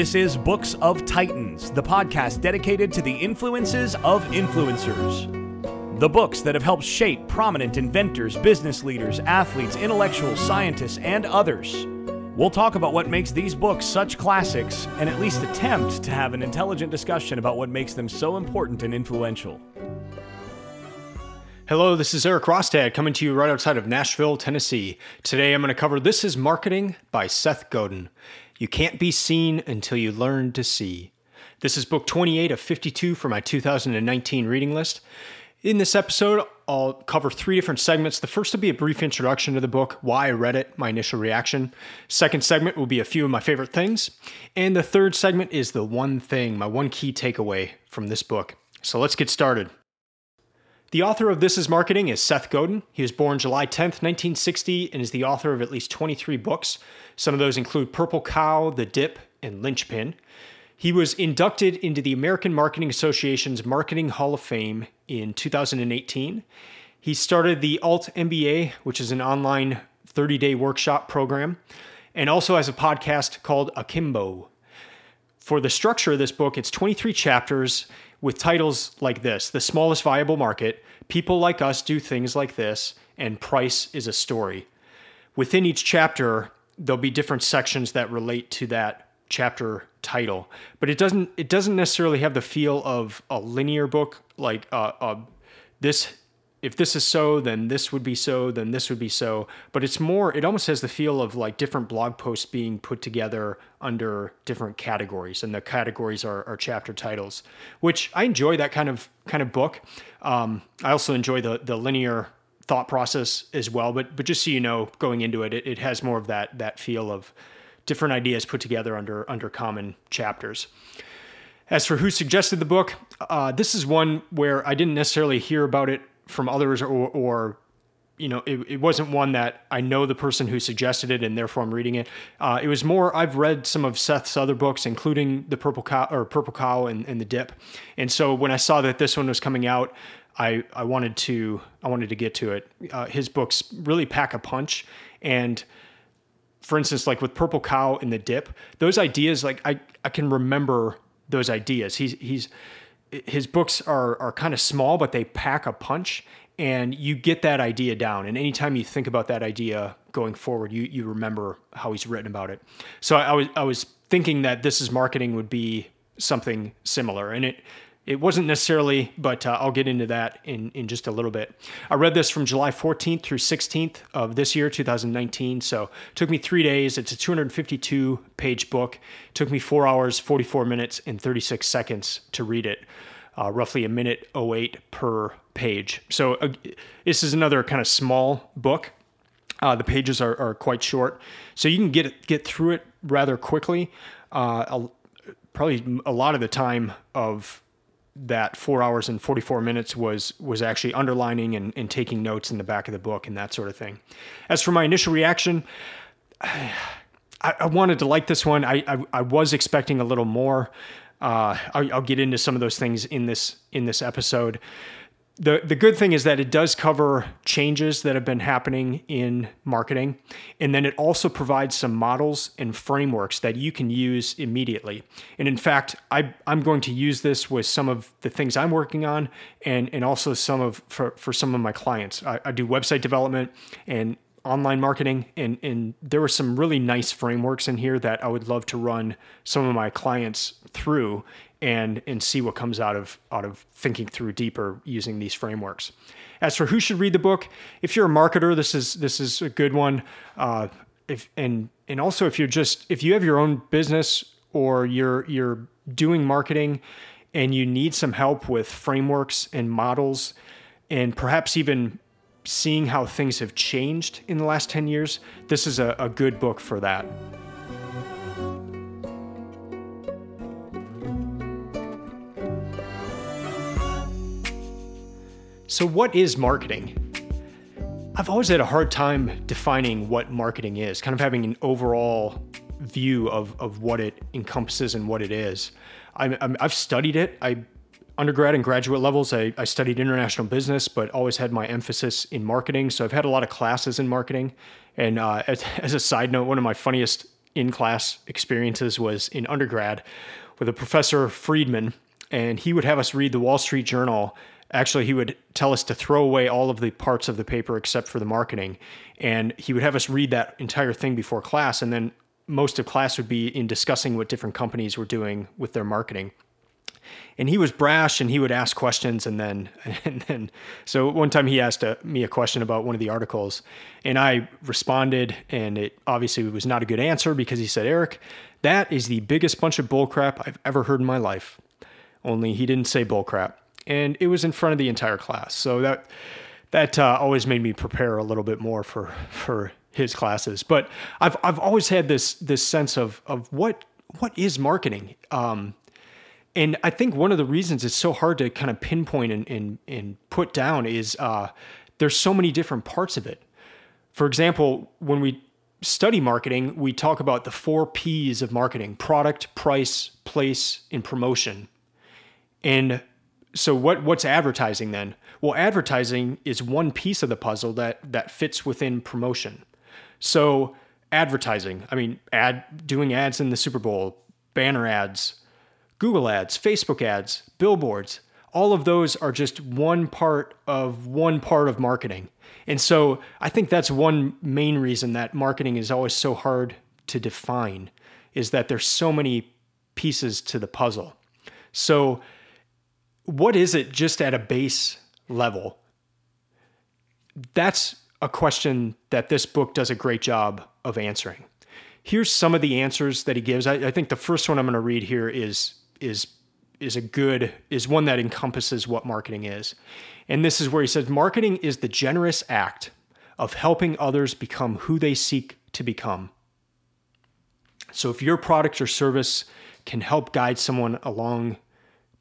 This is Books of Titans, the podcast dedicated to the influences of influencers. The books that have helped shape prominent inventors, business leaders, athletes, intellectuals, scientists, and others. We'll talk about what makes these books such classics and at least attempt to have an intelligent discussion about what makes them so important and influential. Hello, this is Eric Rostad coming to you right outside of Nashville, Tennessee. Today I'm going to cover This is Marketing by Seth Godin. You can't be seen until you learn to see. This is book 28 of 52 for my 2019 reading list. In this episode, I'll cover three different segments. The first will be a brief introduction to the book, why I read it, my initial reaction. Second segment will be a few of my favorite things. And the third segment is the one thing, my one key takeaway from this book. So let's get started. The author of This is Marketing is Seth Godin. He was born July 10th, 1960, and is the author of at least 23 books. Some of those include Purple Cow, The Dip, and Linchpin. He was inducted into the American Marketing Association's Marketing Hall of Fame in 2018. He started the Alt MBA, which is an online 30 day workshop program, and also has a podcast called Akimbo. For the structure of this book, it's 23 chapters with titles like this The Smallest Viable Market, People Like Us Do Things Like This, and Price is a Story. Within each chapter, there'll be different sections that relate to that chapter title, but it doesn't it doesn't necessarily have the feel of a linear book like uh, uh, this. If this is so, then this would be so, then this would be so. But it's more, it almost has the feel of like different blog posts being put together under different categories, and the categories are, are chapter titles, which I enjoy that kind of kind of book. Um, I also enjoy the the linear thought process as well. But but just so you know, going into it, it, it has more of that that feel of different ideas put together under under common chapters. As for who suggested the book, uh, this is one where I didn't necessarily hear about it from others, or, or you know, it, it, wasn't one that I know the person who suggested it, and therefore I'm reading it. Uh, it was more I've read some of Seth's other books, including the Purple Cow or Purple Cow and, and the Dip, and so when I saw that this one was coming out, I I wanted to I wanted to get to it. Uh, his books really pack a punch, and for instance, like with Purple Cow and the Dip, those ideas, like I, I can remember those ideas. He's he's his books are are kind of small, but they pack a punch, and you get that idea down. And anytime you think about that idea going forward, you you remember how he's written about it. So I, I was I was thinking that this is marketing would be something similar, and it it wasn't necessarily, but uh, I'll get into that in, in just a little bit. I read this from July 14th through 16th of this year, 2019. So it took me three days. It's a 252 page book. It took me four hours, 44 minutes, and 36 seconds to read it. Uh, roughly a minute 08 per page. So uh, this is another kind of small book. Uh, the pages are, are, quite short, so you can get get through it rather quickly. Uh, probably a lot of the time of that four hours and 44 minutes was was actually underlining and, and taking notes in the back of the book and that sort of thing. As for my initial reaction, I, I wanted to like this one. I, I, I was expecting a little more. Uh, I'll, I'll, get into some of those things in this in this episode the the good thing is that it does cover changes that have been happening in marketing and then it also provides some models and frameworks that you can use immediately. And in fact I, i'm going to use this with some of the things i'm working on and and also some of for, for some of my clients. I, I do website development and online marketing and and there were some really nice frameworks in here that I would love to run some of my clients through and and see what comes out of out of thinking through deeper using these frameworks. As for who should read the book, if you're a marketer, this is this is a good one. Uh, if and and also if you're just if you have your own business or you're you're doing marketing and you need some help with frameworks and models and perhaps even seeing how things have changed in the last 10 years, this is a, a good book for that. So, what is marketing? I've always had a hard time defining what marketing is, kind of having an overall view of, of what it encompasses and what it is. I, have studied it. I undergrad and graduate levels, I, I, studied international business, but always had my emphasis in marketing. So I've had a lot of classes in marketing. And uh, as, as, a side note, one of my funniest in class experiences was in undergrad with a professor Friedman, and he would have us read the Wall Street Journal. Actually, he would tell us to throw away all of the parts of the paper except for the marketing. And he would have us read that entire thing before class. And then most of class would be in discussing what different companies were doing with their marketing and he was brash and he would ask questions and then and then so one time he asked a, me a question about one of the articles and I responded and it obviously was not a good answer because he said Eric that is the biggest bunch of bullcrap I've ever heard in my life only he didn't say bullcrap and it was in front of the entire class so that that uh, always made me prepare a little bit more for for his classes but I've I've always had this this sense of of what what is marketing um, and I think one of the reasons it's so hard to kind of pinpoint and and, and put down is uh, there's so many different parts of it. For example, when we study marketing, we talk about the four P's of marketing: product, price, place, and promotion. And so, what what's advertising then? Well, advertising is one piece of the puzzle that that fits within promotion. So, advertising. I mean, ad doing ads in the Super Bowl, banner ads, Google ads, Facebook ads, billboards, all of those are just one part of one part of marketing. And so I think that's one main reason that marketing is always so hard to define is that there's so many pieces to the puzzle. So what is it just at a base level? That's a question that this book does a great job of answering. Here's some of the answers that he gives. I, I think the first one I'm going to read here is is is a good is one that encompasses what marketing is. And this is where he says marketing is the generous act of helping others become who they seek to become. So if your product or service can help guide someone along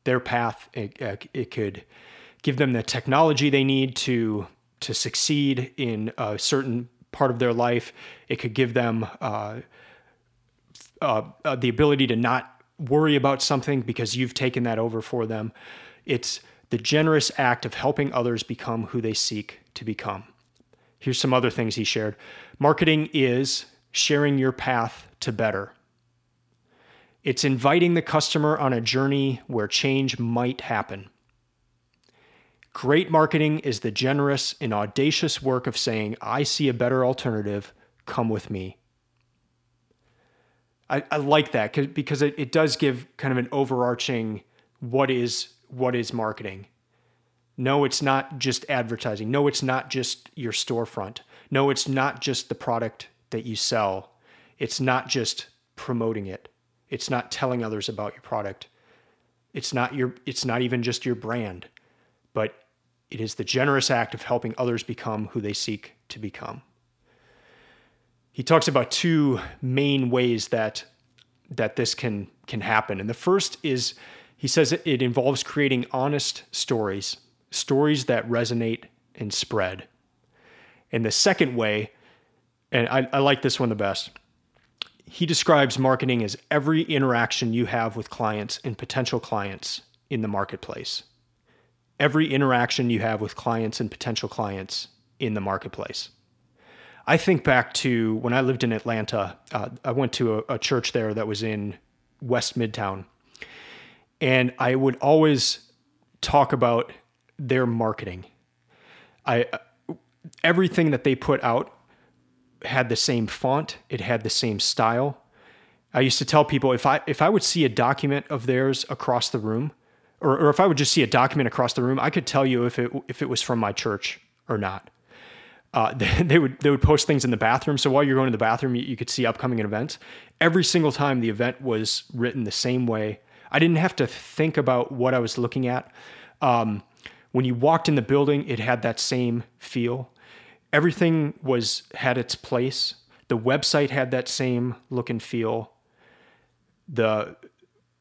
their path, it, uh, it could give them the technology they need to to succeed in a certain part of their life. It could give them uh, uh, the ability to not worry about something because you've taken that over for them. It's the generous act of helping others become who they seek to become. Here's some other things he shared. Marketing is sharing your path to better. It's inviting the customer on a journey where change might happen. Great marketing is the generous and audacious work of saying, I see a better alternative, come with me. I, I like that because it, it does give kind of an overarching what is what is marketing. No, it's not just advertising. No, it's not just your storefront. No, it's not just the product that you sell. It's not just promoting it. It's not telling others about your product. It's not your it's not even just your brand, but it is the generous act of helping others become who they seek to become he talks about two main ways that that this can can happen. And the first is he says it involves creating honest stories, stories that resonate and spread. And the second way, and I, I like this one the best, he describes marketing as every interaction you have with clients and potential clients in the marketplace. Every interaction you have with clients and potential clients in the marketplace. I think back to when I lived in Atlanta. Uh, I went to a, a church there that was in West Midtown, and I would always talk about their marketing. I everything that they put out had the same font. It had the same style. I used to tell people if I if I would see a document of theirs across the room, or, or if I would just see a document across the room, I could tell you if it if it was from my church or not uh, they, would they would post things in the bathroom. So while you're going to the bathroom, you, you, could see upcoming events. Every single time the event was written the same way. I didn't have to think about what I was looking at. Um, when you walked in the building, it had that same feel. Everything was had its place. The website had that same look and feel. The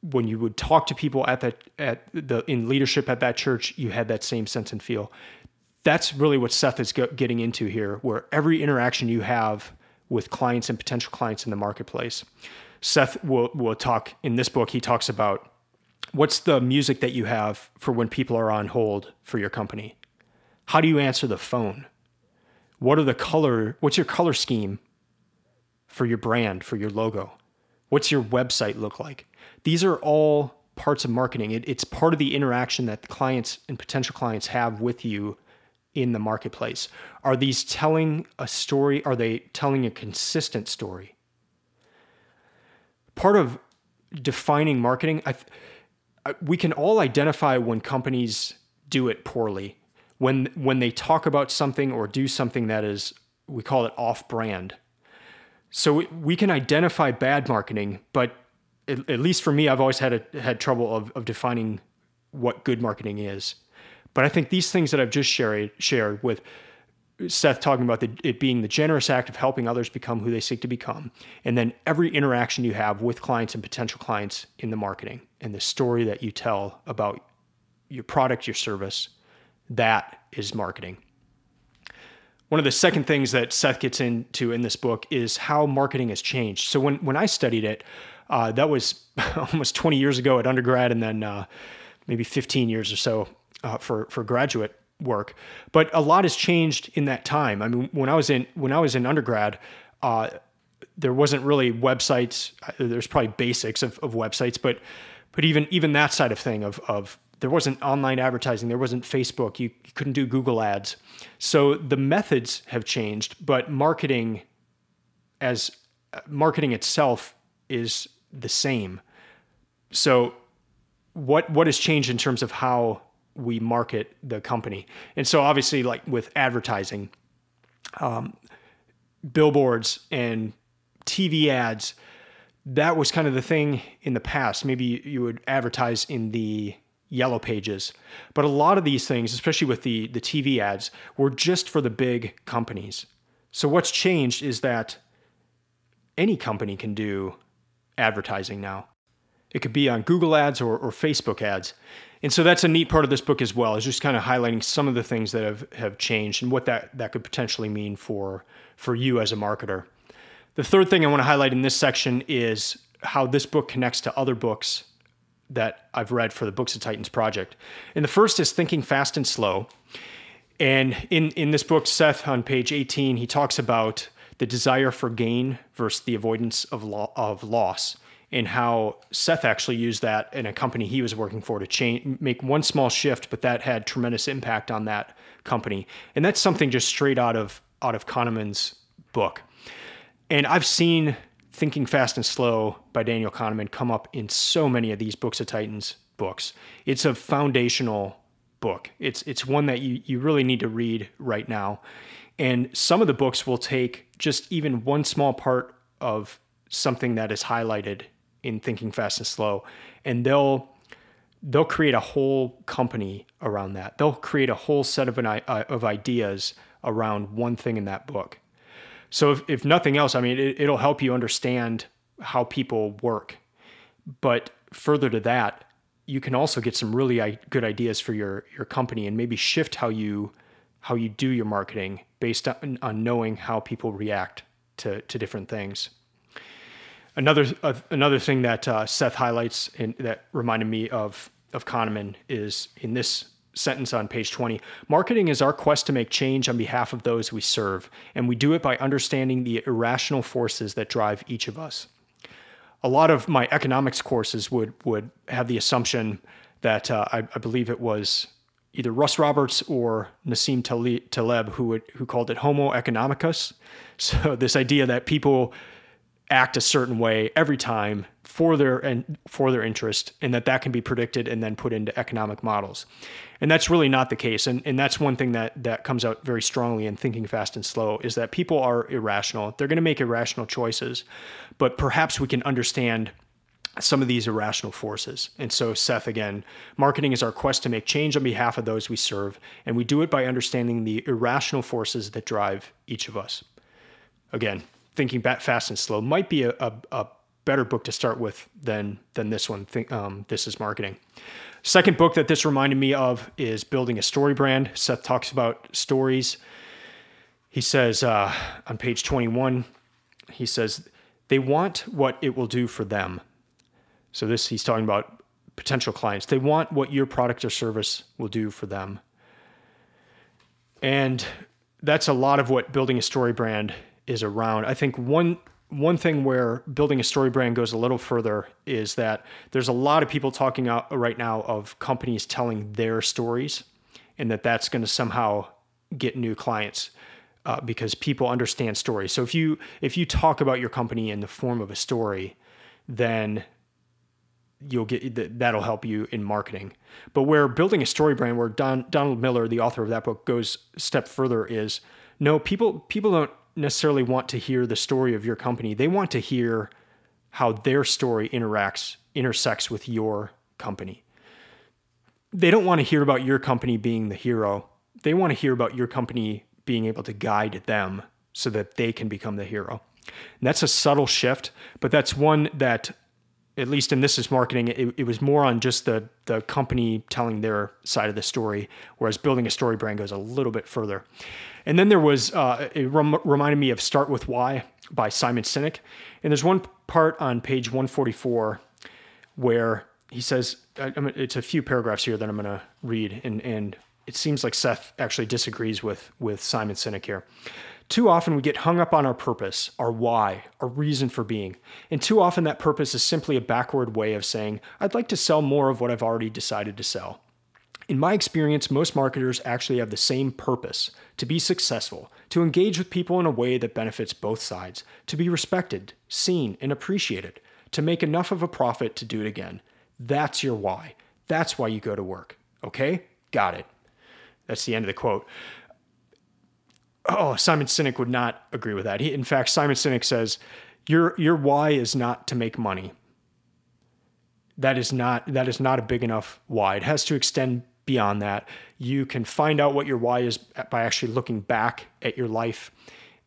when you would talk to people at that at the in leadership at that church, you had that same sense and feel that's really what Seth is getting into here, where every interaction you have with clients and potential clients in the marketplace. Seth will, will talk in this book, he talks about what's the music that you have for when people are on hold for your company? How do you answer the phone? What are the color, what's your color scheme for your brand, for your logo? What's your website look like? These are all parts of marketing. It, it's part of the interaction that the clients and potential clients have with you in the marketplace. Are these telling a story? Are they telling a consistent story? Part of defining marketing, I, we can all identify when companies do it poorly. When when they talk about something or do something that is we call it off brand. So we can identify bad marketing, but at, at least for me, I've always had a, had trouble of, of defining what good marketing is. But I think these things that I've just shared shared with Seth talking about the, it being the generous act of helping others become who they seek to become, and then every interaction you have with clients and potential clients in the marketing and the story that you tell about your product, your service, that is marketing. One of the second things that Seth gets into in this book is how marketing has changed. So when when I studied it, uh, that was almost 20 years ago at undergrad, and then uh, maybe 15 years or so uh, for for graduate work. But a lot has changed in that time. I mean, when I was in when I was in undergrad, uh, there wasn't really websites. There's probably basics of, of websites, but but even even that side of thing of of there wasn't online advertising, there wasn't Facebook, you, you couldn't do Google ads. So the methods have changed, but marketing as marketing itself is the same. So what what has changed in terms of how we market the company? And so obviously like with advertising, um, billboards and TV ads, that was kind of the thing in the past. Maybe you would advertise in the yellow pages. But a lot of these things, especially with the, the TV ads, were just for the big companies. So what's changed is that any company can do advertising now. It could be on Google ads or, or Facebook ads. And so that's a neat part of this book as well, is just kind of highlighting some of the things that have, have changed and what that, that could potentially mean for, for you as a marketer. The third thing I want to highlight in this section is how this book connects to other books that I've read for the Books of Titans project. And the first is Thinking Fast and Slow. And in, in this book, Seth, on page 18, he talks about the desire for gain versus the avoidance of, lo- of loss, and how Seth actually used that in a company he was working for to change, make one small shift, but that had tremendous impact on that company. And that's something just straight out of out of Kahneman's book. And I've seen Thinking Fast and Slow by Daniel Kahneman come up in so many of these Books of Titans books. It's a foundational book. It's it's one that you you really need to read right now. And some of the books will take just even one small part of something that is highlighted in Thinking Fast and Slow and they'll they'll create a whole company around that. They'll create a whole set of an uh, of ideas around one thing in that book. So if, if nothing else, I mean, it, it'll help you understand how people work. But further to that, you can also get some really good ideas for your your company and maybe shift how you how you do your marketing based on, on knowing how people react to to different things. Another uh, another thing that uh, Seth highlights and that reminded me of of Kahneman is in this sentence on page 20 marketing is our quest to make change on behalf of those we serve, and we do it by understanding the irrational forces that drive each of us. A lot of my economics courses would, would have the assumption that uh, I, I, believe it was either Russ Roberts or Nassim Taleb who, would, who called it Homo economicus. So, this idea that people act a certain way every time for their and for their interest and that that can be predicted and then put into economic models and that's really not the case and, and that's one thing that that comes out very strongly in thinking fast and slow is that people are irrational they're going to make irrational choices but perhaps we can understand some of these irrational forces. And so, Seth, again, marketing is our quest to make change on behalf of those we serve, and we do it by understanding the irrational forces that drive each of us. Again, thinking fast and slow might be a, a, a better book to start with than than this one. Think, um, this is marketing. Second book that this reminded me of is building a story brand. Seth talks about stories. He says uh, on page 21, he says they want what it will do for them. So this he's talking about potential clients. They want what your product or service will do for them. And that's a lot of what building a story brand is around. I think one one thing where building a story brand goes a little further is that there's a lot of people talking out right now of companies telling their stories and that that's going to somehow get new clients uh, because people understand stories. So if you if you talk about your company in the form of a story, then you'll get that'll help you in marketing. But where building a story brand, where Don, Donald Miller, the author of that book, goes step further is no people people don't necessarily want to hear the story of your company. They want to hear how their story interacts intersects with your company. They don't want to hear about your company being the hero. They want to hear about your company being able to guide them so that they can become the hero. And that's a subtle shift, but that's one that at least in this is marketing, it, it, was more on just the the company telling their side of the story, whereas building a story brand goes a little bit further. And then there was uh, it rem- reminded me of Start with Why by Simon Sinek, and there's one part on page 144 where he says I, it's a few paragraphs here that I'm going to read, and and it seems like Seth actually disagrees with with Simon Sinek here. Too often we get hung up on our purpose, our why, our reason for being. And too often that purpose is simply a backward way of saying, I'd like to sell more of what I've already decided to sell. In my experience, most marketers actually have the same purpose to be successful, to engage with people in a way that benefits both sides, to be respected, seen, and appreciated, to make enough of a profit to do it again. That's your why. That's why you go to work. Okay? Got it. That's the end of the quote oh, Simon Sinek would not agree with that. He, in fact, Simon Sinek says, your, your why is not to make money. That is not that is not a big enough why. It has to extend beyond that. You can find out what your why is by actually looking back at your life.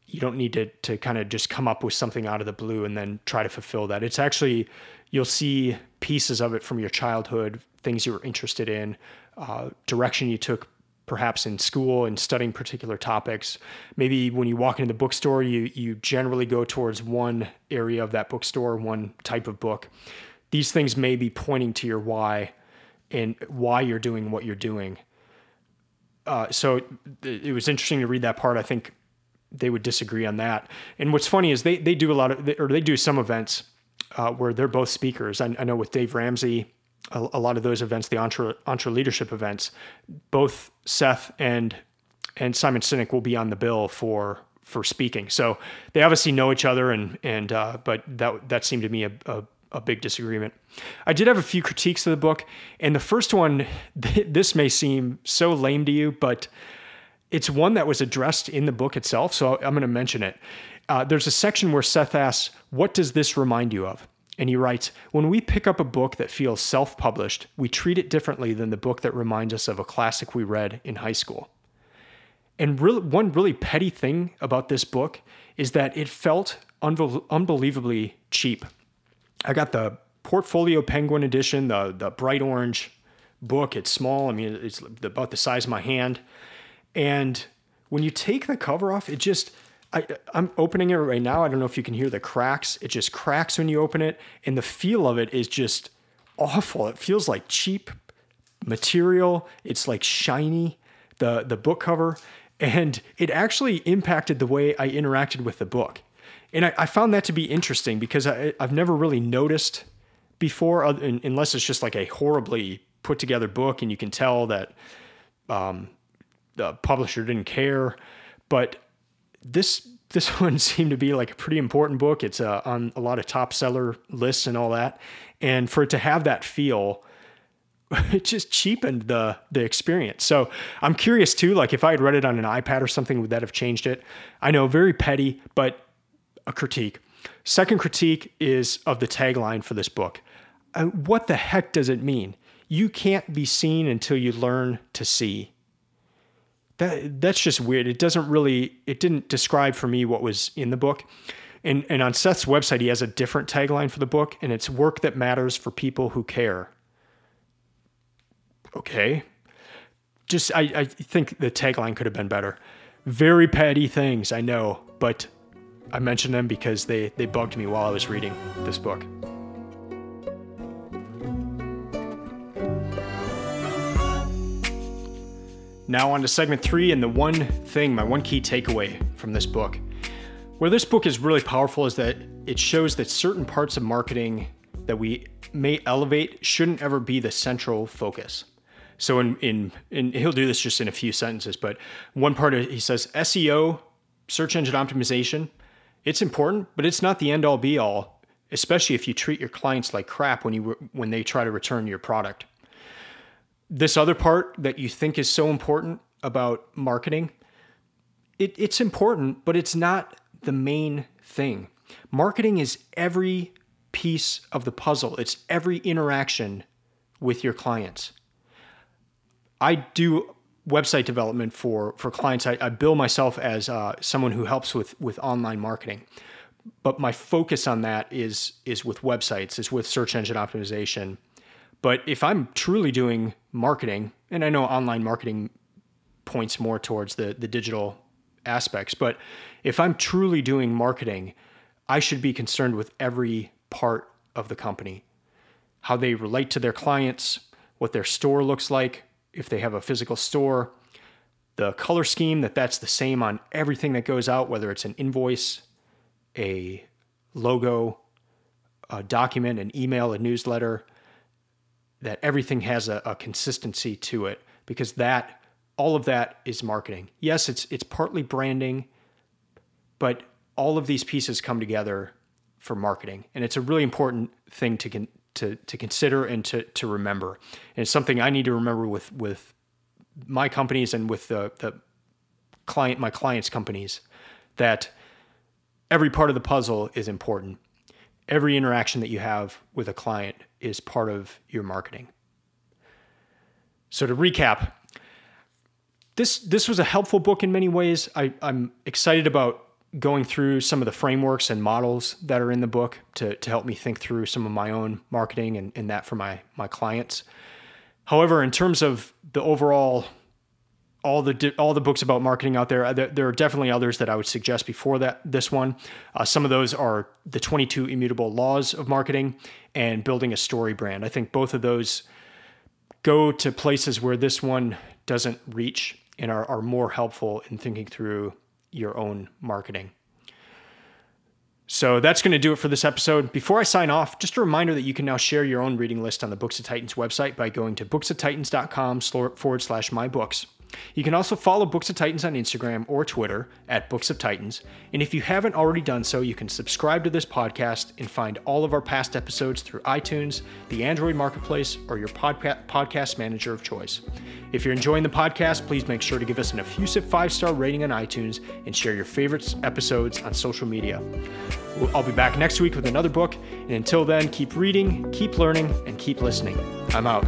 You don't need to to kind of just come up with something out of the blue and then try to fulfill that. It's actually you'll see pieces of it from your childhood, things you were interested in, uh, direction you took perhaps in school and studying particular topics. Maybe when you walk into the bookstore, you you generally go towards one area of that bookstore, one type of book. These things may be pointing to your why and why you're doing what you're doing. Uh, so it, it was interesting to read that part. I think they would disagree on that. And what's funny is they they do a lot of or they do some events uh, where they're both speakers. I, I know with Dave Ramsey a, a lot of those events, the entre, leadership events, both Seth and and Simon Sinek will be on the bill for for speaking. So they obviously know each other, and and uh, but that that seemed to me a, a, a big disagreement. I did have a few critiques of the book, and the first one, this may seem so lame to you, but it's one that was addressed in the book itself. So I'm going to mention it. Uh, there's a section where Seth asks, "What does this remind you of?" And he writes When we pick up a book that feels self published, we treat it differently than the book that reminds us of a classic we read in high school. And really, one really petty thing about this book is that it felt unbe- unbelievably cheap. I got the Portfolio Penguin edition, the, the bright orange book. It's small, I mean, it's about the size of my hand. And when you take the cover off, it just I, I'm opening it right now. I don't know if you can hear the cracks. It just cracks when you open it, and the feel of it is just awful. It feels like cheap material. It's like shiny, the the book cover, and it actually impacted the way I interacted with the book. And I, I found that to be interesting because I, I've never really noticed before, unless it's just like a horribly put together book, and you can tell that um, the publisher didn't care. But this this one seemed to be like a pretty important book. It's uh, on a lot of top seller lists and all that. And for it to have that feel, it just cheapened the the experience. So I'm curious too. Like if I had read it on an iPad or something, would that have changed it? I know, very petty, but a critique. Second critique is of the tagline for this book. Uh, what the heck does it mean? You can't be seen until you learn to see that that's just weird. It doesn't really it didn't describe for me what was in the book. And and on Seth's website he has a different tagline for the book and it's work that matters for people who care. Okay. Just I, I think the tagline could have been better. Very petty things, I know, but I mentioned them because they, they bugged me while I was reading this book. Now, on to segment three, and the one thing, my one key takeaway from this book. Where this book is really powerful is that it shows that certain parts of marketing that we may elevate shouldn't ever be the central focus. So in in, in he'll do this just in a few sentences, but one part of, he says SEO, search engine optimization, it's important, but it's not the end all be all, especially if you treat your clients like crap when you when they try to return your product. This other part that you think is so important about marketing, it, it's important, but it's not the main thing. Marketing is every piece of the puzzle, it's every interaction with your clients. I do website development for for clients. I, I bill myself as uh, someone who helps with with online marketing, but my focus on that is is with websites, is with search engine optimization. But if I'm truly doing marketing, and I know online marketing points more towards the the digital aspects, but if I'm truly doing marketing, I should be concerned with every part of the company, how they relate to their clients, what their store looks like, if they have a physical store, the color scheme that that's the same on everything that goes out, whether it's an invoice, a logo, a document, an email, a newsletter, that everything has a, a consistency to it because that all of that is marketing. Yes, it's it's partly branding, but all of these pieces come together for marketing, and it's a really important thing to con- to to consider and to to remember. And it's something I need to remember with with my companies and with the the client my clients' companies that every part of the puzzle is important. Every interaction that you have with a client is part of your marketing. So to recap, this this was a helpful book in many ways. I, I'm excited about going through some of the frameworks and models that are in the book to, to help me think through some of my own marketing and, and that for my, my clients. However, in terms of the overall, all the all the books about marketing out there, there, there are definitely others that I would suggest before that this one. Uh, some of those are the 22 immutable laws of marketing and building a story brand. I think both of those go to places where this one doesn't reach and are, are more helpful in thinking through your own marketing. So that's going to do it for this episode. Before I sign off, just a reminder that you can now share your own reading list on the Books of Titans website by going to booksoftitans.com forward slash my books. You can also follow Books of Titans on Instagram or Twitter at Books of Titans. And if you haven't already done so, you can subscribe to this podcast and find all of our past episodes through iTunes, the Android Marketplace, or your podca- podcast manager of choice. If you're enjoying the podcast, please make sure to give us an effusive five star rating on iTunes and share your favorite episodes on social media. I'll be back next week with another book. And until then, keep reading, keep learning, and keep listening. I'm out.